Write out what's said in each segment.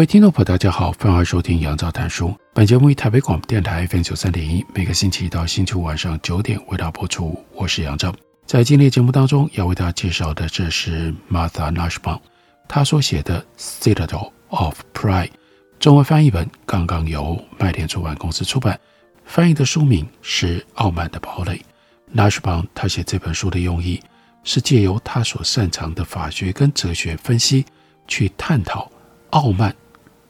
各位听众朋友，大家好，欢迎收听杨照谈书。本节目于台北广播电台 FM 九三点一，每个星期一到星期五晚上九点为大家播出。我是杨照。在今天节目当中，要为大家介绍的，这是 Martha Nussbaum 她所写的《Citadel of Pride》，中文翻译本刚刚由麦田出版公司出版，翻译的书名是《傲慢的堡垒》。Nussbaum 她写这本书的用意是借由他所擅长的法学跟哲学分析，去探讨傲慢。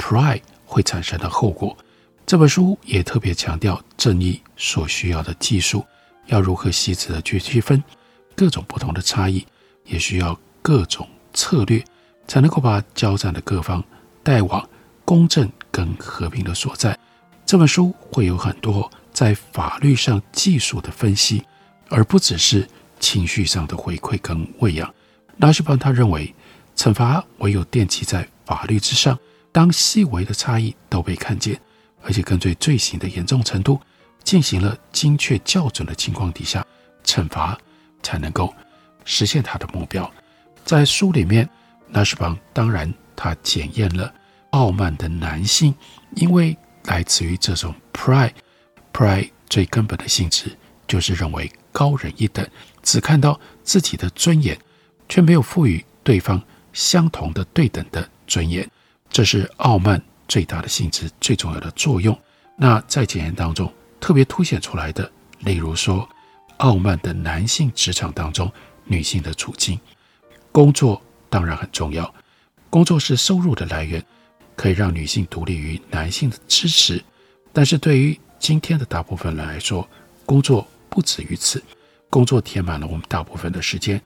Pride 会产生的后果，这本书也特别强调正义所需要的技术，要如何细致的去区分各种不同的差异，也需要各种策略，才能够把交战的各方带往公正跟和平的所在。这本书会有很多在法律上技术的分析，而不只是情绪上的回馈跟喂养。拉什邦他认为，惩罚唯有奠基在法律之上。当细微的差异都被看见，而且根据罪行的严重程度进行了精确校准的情况底下，惩罚才能够实现他的目标。在书里面，纳什邦当然他检验了傲慢的男性，因为来自于这种 pride，pride 最根本的性质就是认为高人一等，只看到自己的尊严，却没有赋予对方相同的对等的尊严。这是傲慢最大的性质，最重要的作用。那在检验当中特别凸显出来的，例如说，傲慢的男性职场当中女性的处境。工作当然很重要，工作是收入的来源，可以让女性独立于男性的支持。但是对于今天的大部分人来说，工作不止于此，工作填满了我们大部分的时间，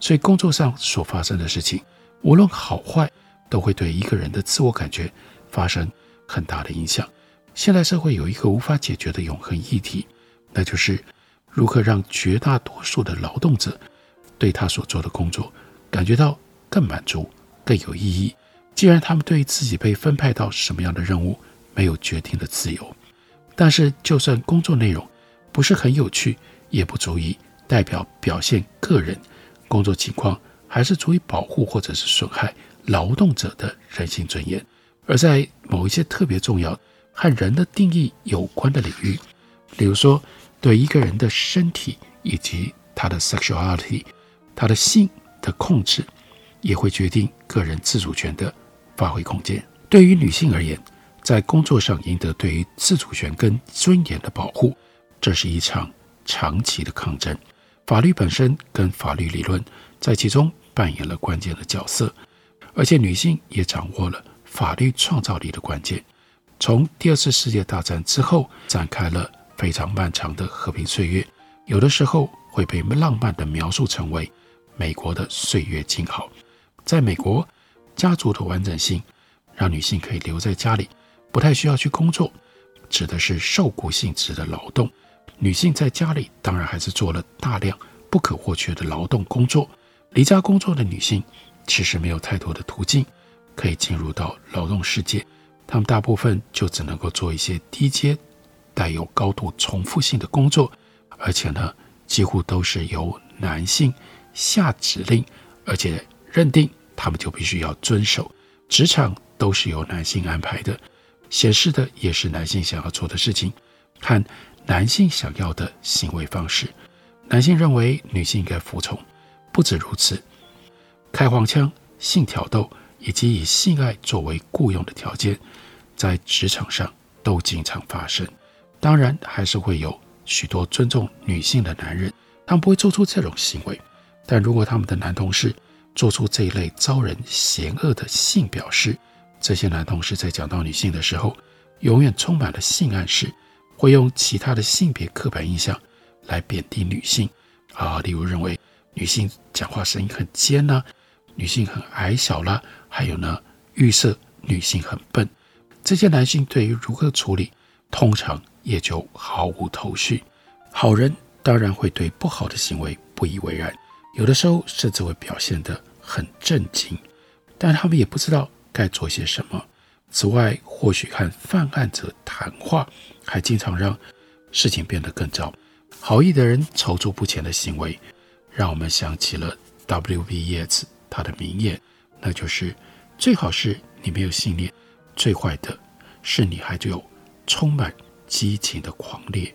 所以工作上所发生的事情，无论好坏。都会对一个人的自我感觉发生很大的影响。现代社会有一个无法解决的永恒议题，那就是如何让绝大多数的劳动者对他所做的工作感觉到更满足、更有意义。既然他们对自己被分派到什么样的任务没有决定的自由，但是就算工作内容不是很有趣，也不足以代表表现个人工作情况，还是足以保护或者是损害。劳动者的人性尊严，而在某一些特别重要和人的定义有关的领域，比如说对一个人的身体以及他的 sexuality，他的性的控制，也会决定个人自主权的发挥空间。对于女性而言，在工作上赢得对于自主权跟尊严的保护，这是一场长期的抗争。法律本身跟法律理论在其中扮演了关键的角色。而且女性也掌握了法律创造力的关键。从第二次世界大战之后，展开了非常漫长的和平岁月，有的时候会被浪漫地描述成为美国的岁月静好。在美国，家族的完整性让女性可以留在家里，不太需要去工作，指的是受雇性质的劳动。女性在家里当然还是做了大量不可或缺的劳动工作。离家工作的女性。其实没有太多的途径可以进入到劳动世界，他们大部分就只能够做一些低阶、带有高度重复性的工作，而且呢，几乎都是由男性下指令，而且认定他们就必须要遵守。职场都是由男性安排的，显示的也是男性想要做的事情和男性想要的行为方式。男性认为女性应该服从，不止如此。开黄腔、性挑逗以及以性爱作为雇佣的条件，在职场上都经常发生。当然，还是会有许多尊重女性的男人，他们不会做出这种行为。但如果他们的男同事做出这一类招人嫌恶的性表示，这些男同事在讲到女性的时候，永远充满了性暗示，会用其他的性别刻板印象来贬低女性啊，例如认为女性讲话声音很尖呐、女性很矮小啦，还有呢，预设女性很笨。这些男性对于如何处理，通常也就毫无头绪。好人当然会对不好的行为不以为然，有的时候甚至会表现得很震惊，但他们也不知道该做些什么。此外，或许和犯案者谈话，还经常让事情变得更糟。好意的人踌躇不前的行为，让我们想起了 W.B. Yeats 他的名言，那就是：最好是你没有信念。最坏的是，你还具有充满激情的狂烈。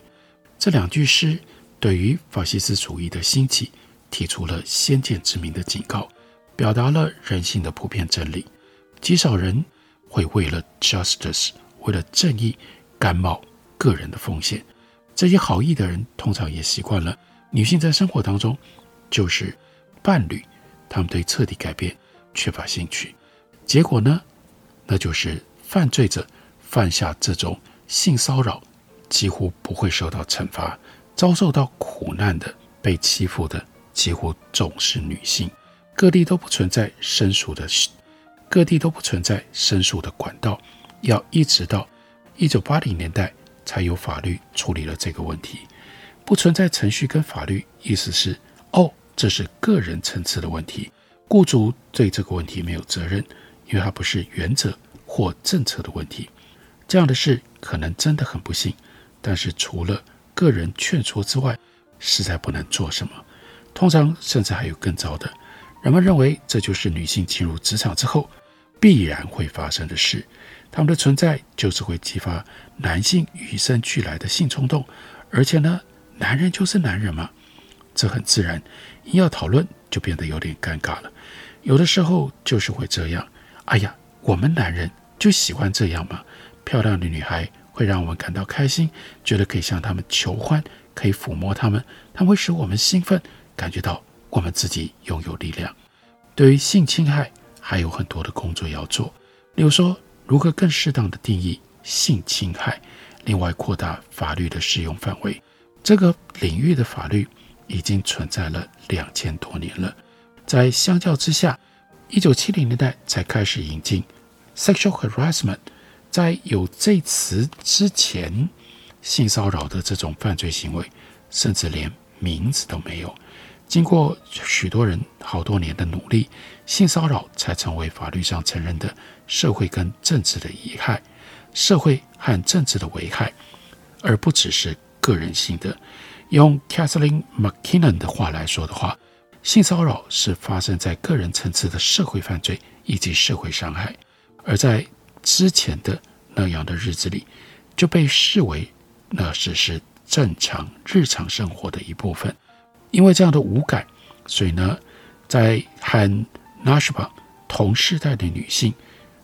这两句诗对于法西斯主义的兴起提出了先见之明的警告，表达了人性的普遍真理。极少人会为了 justice，为了正义，甘冒个人的风险。这些好意的人通常也习惯了女性在生活当中就是伴侣，他们对彻底改变缺乏兴趣。结果呢，那就是。犯罪者犯下这种性骚扰，几乎不会受到惩罚；遭受到苦难的、被欺负的，几乎总是女性。各地都不存在申诉的，各地都不存在申诉的管道。要一直到一九八零年代才有法律处理了这个问题。不存在程序跟法律，意思是哦，这是个人层次的问题。雇主对这个问题没有责任，因为它不是原则。或政策的问题，这样的事可能真的很不幸，但是除了个人劝说之外，实在不能做什么。通常甚至还有更糟的，人们认为这就是女性进入职场之后必然会发生的事。她们的存在就是会激发男性与生俱来的性冲动，而且呢，男人就是男人嘛，这很自然。一要讨论就变得有点尴尬了。有的时候就是会这样。哎呀，我们男人。就喜欢这样吗？漂亮的女孩会让我们感到开心，觉得可以向她们求欢，可以抚摸她们，她会使我们兴奋，感觉到我们自己拥有力量。对于性侵害，还有很多的工作要做，例如说如何更适当的定义性侵害，另外扩大法律的适用范围。这个领域的法律已经存在了两千多年了，在相较之下，一九七零年代才开始引进。Sexual harassment，在有这词之前，性骚扰的这种犯罪行为，甚至连名字都没有。经过许多人好多年的努力，性骚扰才成为法律上承认的社会跟政治的遗害，社会和政治的危害，而不只是个人性的。用 Kathleen McKinnon 的话来说的话，性骚扰是发生在个人层次的社会犯罪以及社会伤害。而在之前的那样的日子里，就被视为那只是正常日常生活的一部分。因为这样的无感，所以呢，在和 Nashba 同世代的女性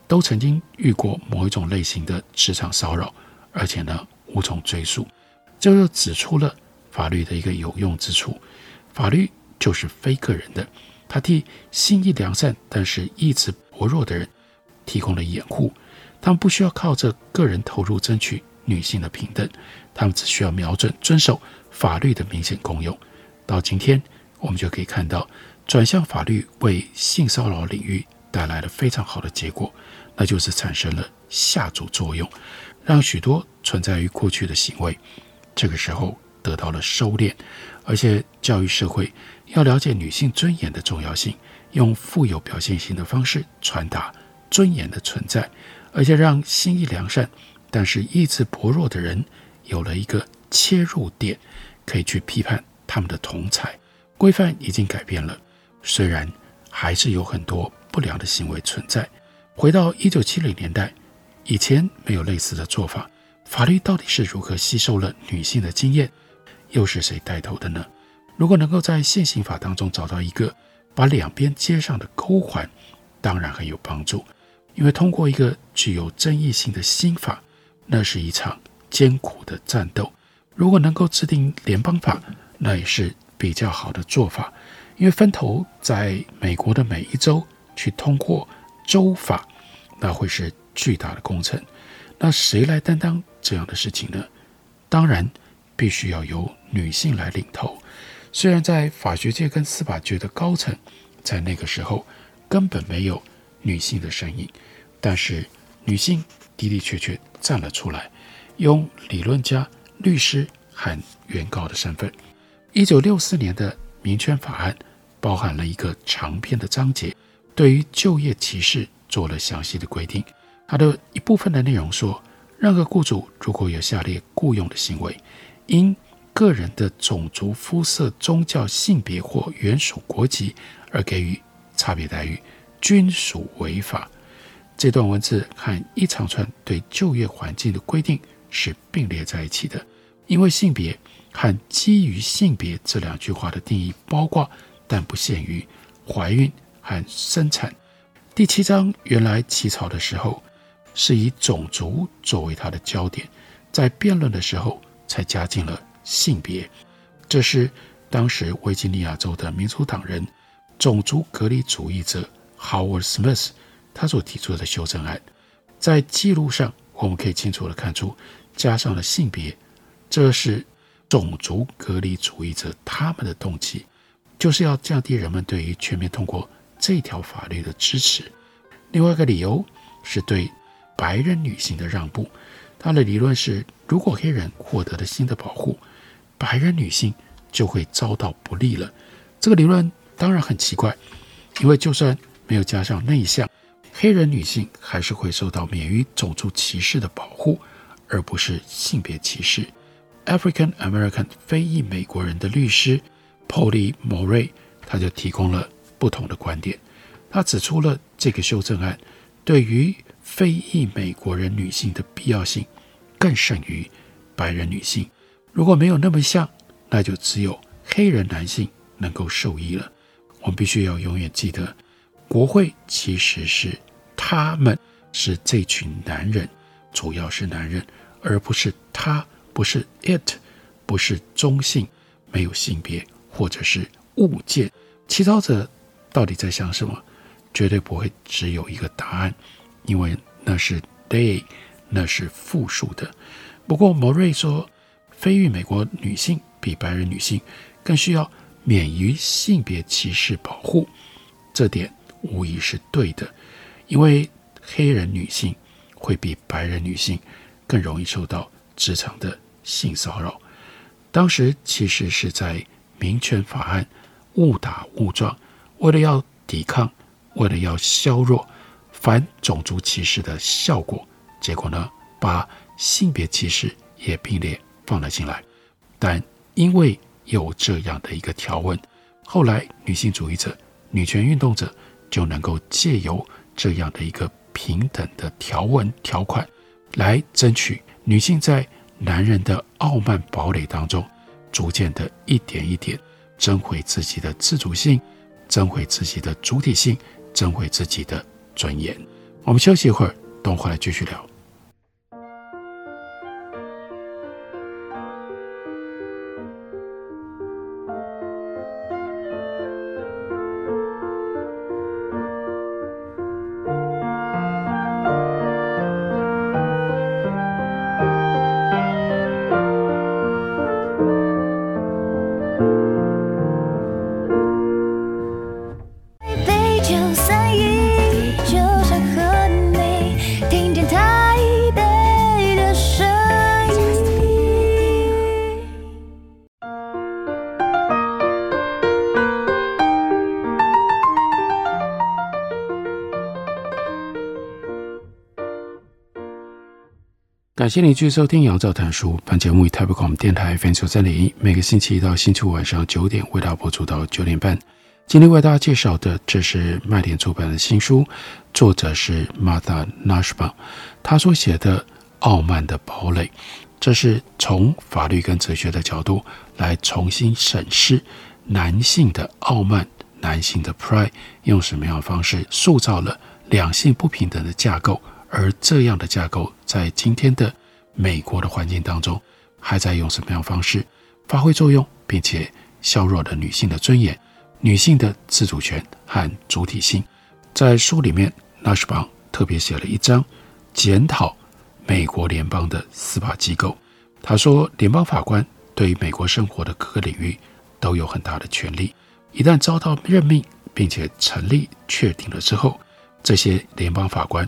都曾经遇过某一种类型的职场骚扰，而且呢无从追溯。这又指出了法律的一个有用之处：法律就是非个人的，它替心意良善但是意志薄弱的人。提供了掩护，他们不需要靠着个人投入争取女性的平等，他们只需要瞄准遵守法律的明显功用。到今天，我们就可以看到转向法律为性骚扰领域带来了非常好的结果，那就是产生了下阻作用，让许多存在于过去的行为，这个时候得到了收敛，而且教育社会要了解女性尊严的重要性，用富有表现性的方式传达。尊严的存在，而且让心意良善但是意志薄弱的人有了一个切入点，可以去批判他们的同侪。规范已经改变了，虽然还是有很多不良的行为存在。回到一九七零年代，以前没有类似的做法，法律到底是如何吸收了女性的经验，又是谁带头的呢？如果能够在现行法当中找到一个把两边接上的钩环，当然很有帮助。因为通过一个具有争议性的新法，那是一场艰苦的战斗。如果能够制定联邦法，那也是比较好的做法。因为分头在美国的每一州去通过州法，那会是巨大的工程。那谁来担当这样的事情呢？当然，必须要由女性来领头。虽然在法学界跟司法界的高层，在那个时候根本没有女性的身影，但是女性的的确确站了出来，用理论家、律师和原告的身份。一九六四年的民权法案包含了一个长篇的章节，对于就业歧视做了详细的规定。它的一部分的内容说，任何雇主如果有下列雇佣的行为，因个人的种族、肤色、宗教、性别或原属国籍而给予差别待遇，均属违法。这段文字和一长串对就业环境的规定是并列在一起的，因为性别和基于性别这两句话的定义包括但不限于怀孕和生产。第七章原来起草的时候是以种族作为它的焦点，在辩论的时候才加进了。性别，这是当时维吉尼亚州的民主党人、种族隔离主义者 Howard Smith 他所提出的修正案。在记录上，我们可以清楚地看出，加上了性别，这是种族隔离主义者他们的动机，就是要降低人们对于全面通过这条法律的支持。另外一个理由是对白人女性的让步。他的理论是，如果黑人获得了新的保护，白人女性就会遭到不利了。这个理论当然很奇怪，因为就算没有加上那一项，黑人女性还是会受到免于种族歧视的保护，而不是性别歧视。African American 非裔美国人的律师 Polly Moray 他就提供了不同的观点。他指出了这个修正案对于非裔美国人女性的必要性更胜于白人女性。如果没有那么像，那就只有黑人男性能够受益了。我们必须要永远记得，国会其实是他们，是这群男人，主要是男人，而不是他，不是 it，不是中性，没有性别或者是物件。起草者到底在想什么？绝对不会只有一个答案，因为那是 they，那是复数的。不过莫瑞说。非裔美国女性比白人女性更需要免于性别歧视保护，这点无疑是对的，因为黑人女性会比白人女性更容易受到职场的性骚扰。当时其实是在民权法案误打误撞，为了要抵抗，为了要削弱反种族歧视的效果，结果呢，把性别歧视也并列。放了进来，但因为有这样的一个条文，后来女性主义者、女权运动者就能够借由这样的一个平等的条文条款，来争取女性在男人的傲慢堡垒当中，逐渐的一点一点争回自己的自主性，争回自己的主体性，争回自己的尊严。我们休息一会儿，等会儿来继续聊。感谢你继续收听《杨照谈书》。本节目以台北广播电台 FM 九三点一，每个星期一到星期五晚上九点为大家播出到九点半。今天为大家介绍的，这是麦田出版的新书，作者是 Martha Nussbaum，他所写的《傲慢的堡垒》，这是从法律跟哲学的角度来重新审视男性的傲慢、男性的 pride，用什么样的方式塑造了两性不平等的架构。而这样的架构在今天的美国的环境当中，还在用什么样方式发挥作用，并且削弱了女性的尊严、女性的自主权和主体性。在书里面纳什邦特别写了一章检讨美国联邦的司法机构。他说，联邦法官对于美国生活的各个领域都有很大的权力，一旦遭到任命，并且成立确定了之后，这些联邦法官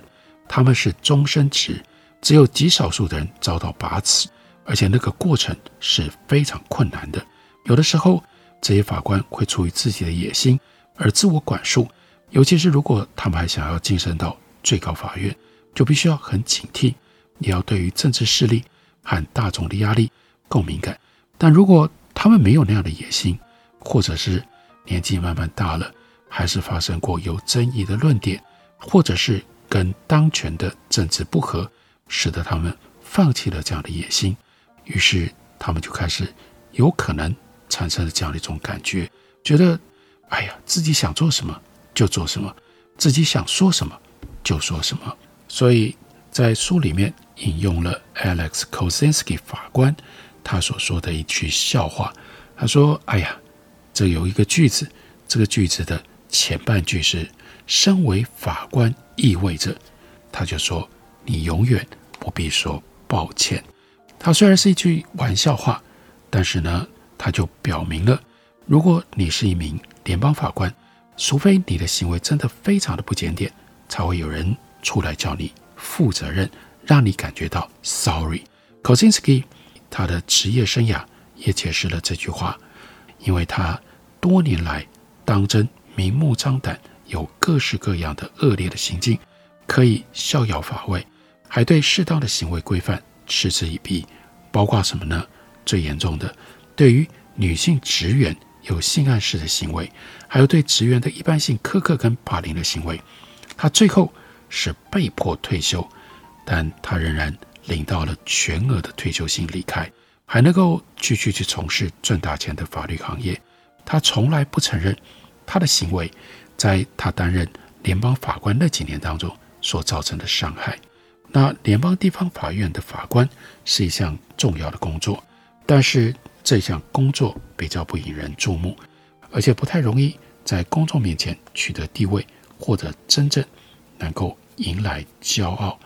他们是终身职，只有极少数的人遭到拔齿，而且那个过程是非常困难的。有的时候，这些法官会出于自己的野心而自我管束，尤其是如果他们还想要晋升到最高法院，就必须要很警惕，也要对于政治势力和大众的压力够敏感。但如果他们没有那样的野心，或者是年纪慢慢大了，还是发生过有争议的论点，或者是跟当权的政治不合，使得他们放弃了这样的野心，于是他们就开始有可能产生了这样的一种感觉，觉得，哎呀，自己想做什么就做什么，自己想说什么就说什么。所以在书里面引用了 Alex Kozinski 法官他所说的一句笑话，他说：“哎呀。”这有一个句子，这个句子的前半句是“身为法官意味着”，他就说：“你永远不必说抱歉。”他虽然是一句玩笑话，但是呢，他就表明了，如果你是一名联邦法官，除非你的行为真的非常的不检点，才会有人出来叫你负责任，让你感觉到 sorry。Kozinski 他的职业生涯也解释了这句话。因为他多年来当真明目张胆，有各式各样的恶劣的行径，可以逍遥法外，还对适当的行为规范嗤之以鼻，包括什么呢？最严重的，对于女性职员有性暗示的行为，还有对职员的一般性苛刻跟霸凌的行为，他最后是被迫退休，但他仍然领到了全额的退休金离开。还能够继续去从事赚大钱的法律行业，他从来不承认他的行为在他担任联邦法官那几年当中所造成的伤害。那联邦地方法院的法官是一项重要的工作，但是这项工作比较不引人注目，而且不太容易在公众面前取得地位，或者真正能够迎来骄傲。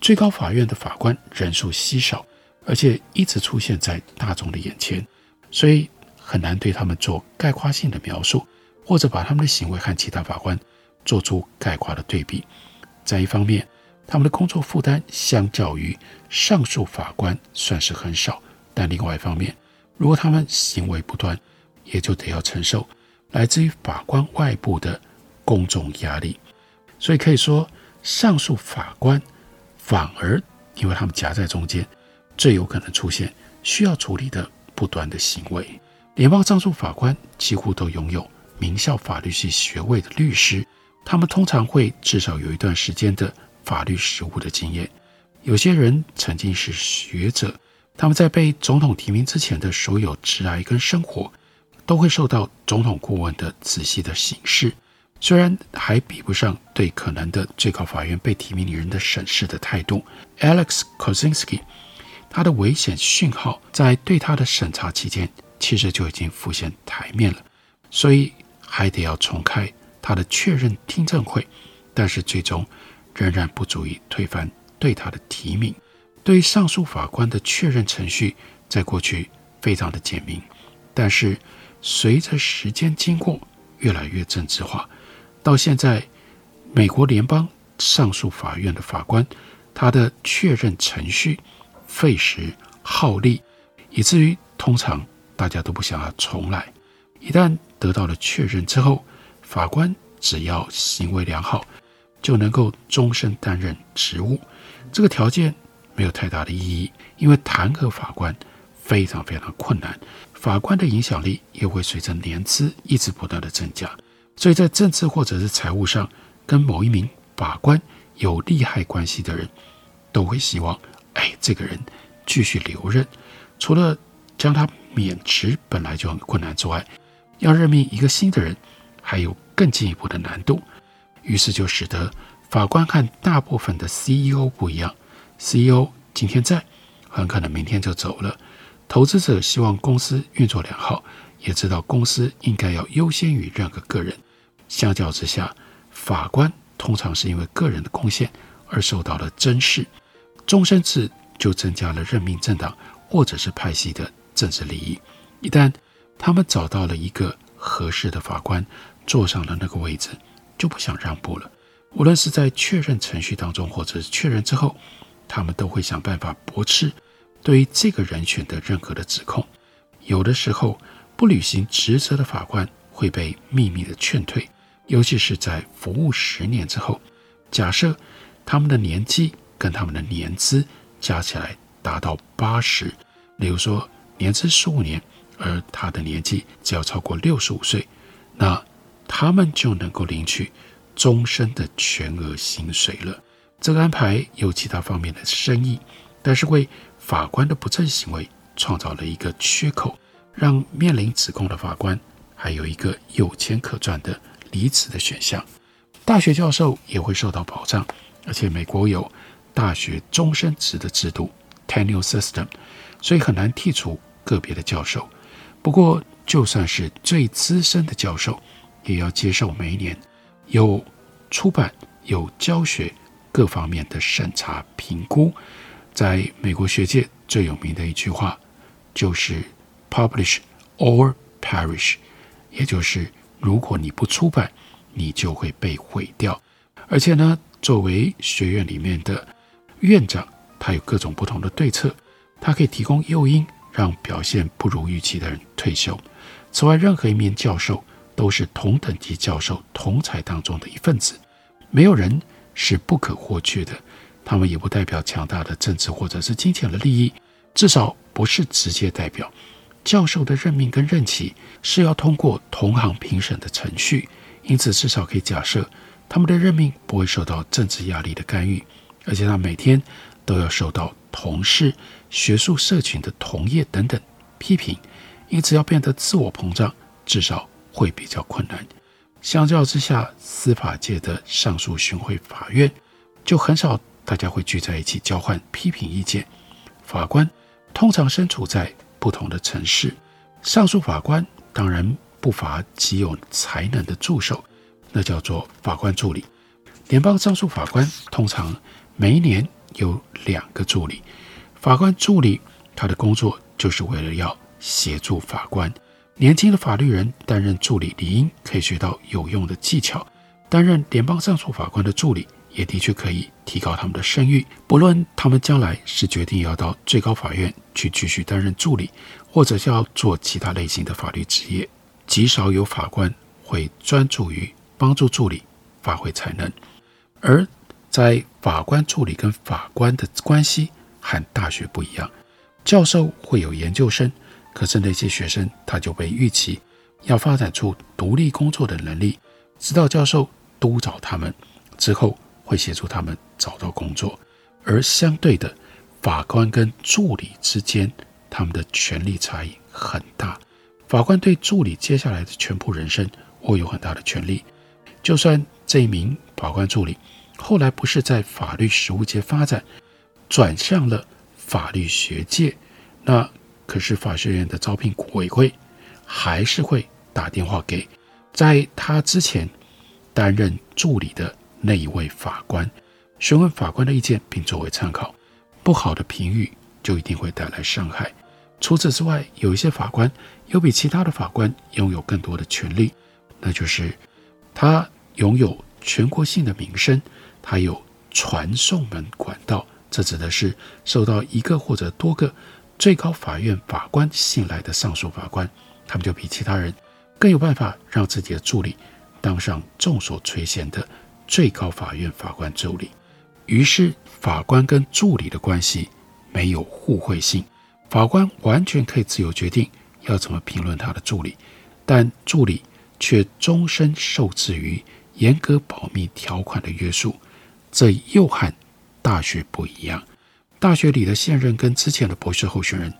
最高法院的法官人数稀少。而且一直出现在大众的眼前，所以很难对他们做概括性的描述，或者把他们的行为和其他法官做出概括的对比。在一方面，他们的工作负担相较于上诉法官算是很少；但另外一方面，如果他们行为不端，也就得要承受来自于法官外部的公众压力。所以可以说，上诉法官反而因为他们夹在中间。最有可能出现需要处理的不端的行为。联邦上诉法官几乎都拥有名校法律系学位的律师，他们通常会至少有一段时间的法律实务的经验。有些人曾经是学者，他们在被总统提名之前的所有职涯跟生活，都会受到总统顾问的仔细的审视。虽然还比不上对可能的最高法院被提名人的审视的态度。Alex Kozinski。他的危险讯号在对他的审查期间，其实就已经浮现台面了，所以还得要重开他的确认听证会，但是最终仍然不足以推翻对他的提名。对上诉法官的确认程序，在过去非常的简明，但是随着时间经过越来越政治化，到现在，美国联邦上诉法院的法官，他的确认程序。费时耗力，以至于通常大家都不想要重来。一旦得到了确认之后，法官只要行为良好，就能够终身担任职务。这个条件没有太大的意义，因为弹劾法官非常非常困难。法官的影响力也会随着年资一直不断的增加，所以在政治或者是财务上跟某一名法官有利害关系的人，都会希望。哎，这个人继续留任，除了将他免职本来就很困难之外，要任命一个新的人，还有更进一步的难度。于是就使得法官和大部分的 CEO 不一样，CEO 今天在，很可能明天就走了。投资者希望公司运作良好，也知道公司应该要优先于任何个人。相较之下，法官通常是因为个人的贡献而受到了珍视。终身制就增加了任命政党或者是派系的政治利益。一旦他们找到了一个合适的法官，坐上了那个位置，就不想让步了。无论是在确认程序当中，或者是确认之后，他们都会想办法驳斥对于这个人选的任何的指控。有的时候，不履行职责的法官会被秘密的劝退，尤其是在服务十年之后。假设他们的年纪跟他们的年资加起来达到八十，例如说年资十五年，而他的年纪只要超过六十五岁，那他们就能够领取终身的全额薪水了。这个安排有其他方面的深意，但是为法官的不正行为创造了一个缺口。让面临指控的法官还有一个有钱可赚的离职的选项。大学教授也会受到保障，而且美国有大学终身职的制度 （tenure system），所以很难剔除个别的教授。不过，就算是最资深的教授，也要接受每一年有出版、有教学各方面的审查评估。在美国学界最有名的一句话就是。Publish or perish，也就是如果你不出版，你就会被毁掉。而且呢，作为学院里面的院长，他有各种不同的对策，他可以提供诱因，让表现不如预期的人退休。此外，任何一名教授都是同等级教授同侪当中的一份子，没有人是不可或缺的。他们也不代表强大的政治或者是金钱的利益，至少不是直接代表。教授的任命跟任期是要通过同行评审的程序，因此至少可以假设他们的任命不会受到政治压力的干预，而且他每天都要受到同事、学术社群的同业等等批评，因此要变得自我膨胀，至少会比较困难。相较之下，司法界的上诉巡回法院就很少大家会聚在一起交换批评意见，法官通常身处在不同的城市，上诉法官当然不乏极有才能的助手，那叫做法官助理。联邦上诉法官通常每一年有两个助理。法官助理他的工作就是为了要协助法官。年轻的法律人担任助理，理应可以学到有用的技巧。担任联邦上诉法官的助理。也的确可以提高他们的声誉。不论他们将来是决定要到最高法院去继续担任助理，或者是要做其他类型的法律职业，极少有法官会专注于帮助助理发挥才能。而在法官助理跟法官的关系和大学不一样，教授会有研究生，可是那些学生他就被预期要发展出独立工作的能力，直到教授督导他们之后。会协助他们找到工作，而相对的，法官跟助理之间，他们的权力差异很大。法官对助理接下来的全部人生握有很大的权力。就算这一名法官助理后来不是在法律实务界发展，转向了法律学界，那可是法学院的招聘委员会还是会打电话给在他之前担任助理的。那一位法官询问法官的意见，并作为参考。不好的评语就一定会带来伤害。除此之外，有一些法官有比其他的法官拥有更多的权利，那就是他拥有全国性的名声，他有传送门管道。这指的是受到一个或者多个最高法院法官信赖的上诉法官，他们就比其他人更有办法让自己的助理当上众所垂涎的。最高法院法官助理，于是法官跟助理的关系没有互惠性，法官完全可以自由决定要怎么评论他的助理，但助理却终身受制于严格保密条款的约束。这又和大学不一样，大学里的现任跟之前的博士候选人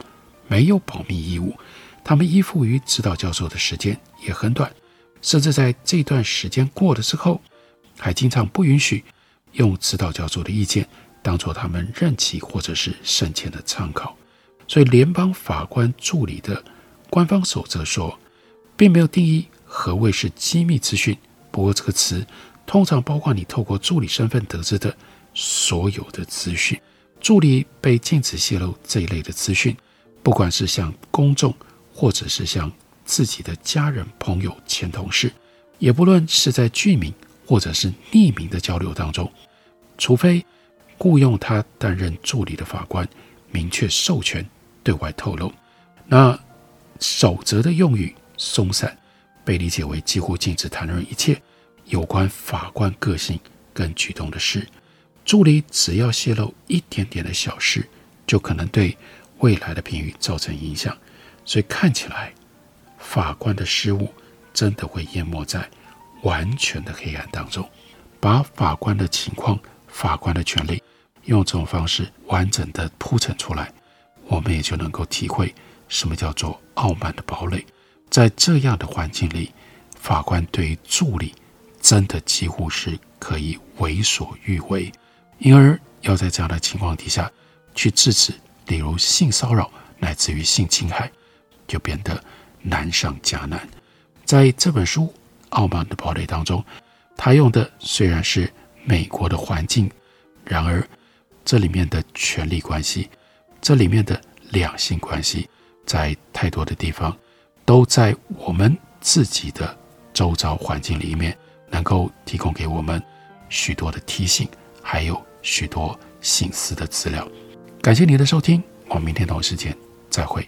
没有保密义务，他们依附于指导教授的时间也很短，甚至在这段时间过了之后。还经常不允许用指导教授的意见当做他们任期或者是升迁的参考，所以联邦法官助理的官方守则说，并没有定义何谓是机密资讯。不过这个词通常包括你透过助理身份得知的所有的资讯。助理被禁止泄露这一类的资讯，不管是向公众或者是向自己的家人、朋友、前同事。也不论是在具名或者是匿名的交流当中，除非雇佣他担任助理的法官明确授权对外透露，那守则的用语松散，被理解为几乎禁止谈论一切有关法官个性跟举动的事。助理只要泄露一点点的小事，就可能对未来的评语造成影响。所以看起来，法官的失误真的会淹没在完全的黑暗当中。把法官的情况、法官的权利，用这种方式完整的铺陈出来，我们也就能够体会什么叫做傲慢的堡垒。在这样的环境里，法官对于助理真的几乎是可以为所欲为。因而要在这样的情况底下去制止，例如性骚扰乃至于性侵害，就变得难上加难。在这本书《傲慢的堡垒》当中，他用的虽然是美国的环境，然而这里面的权力关系，这里面的两性关系，在太多的地方都在我们自己的周遭环境里面，能够提供给我们许多的提醒，还有。许多心思的资料，感谢您的收听，我们明天同一时间再会。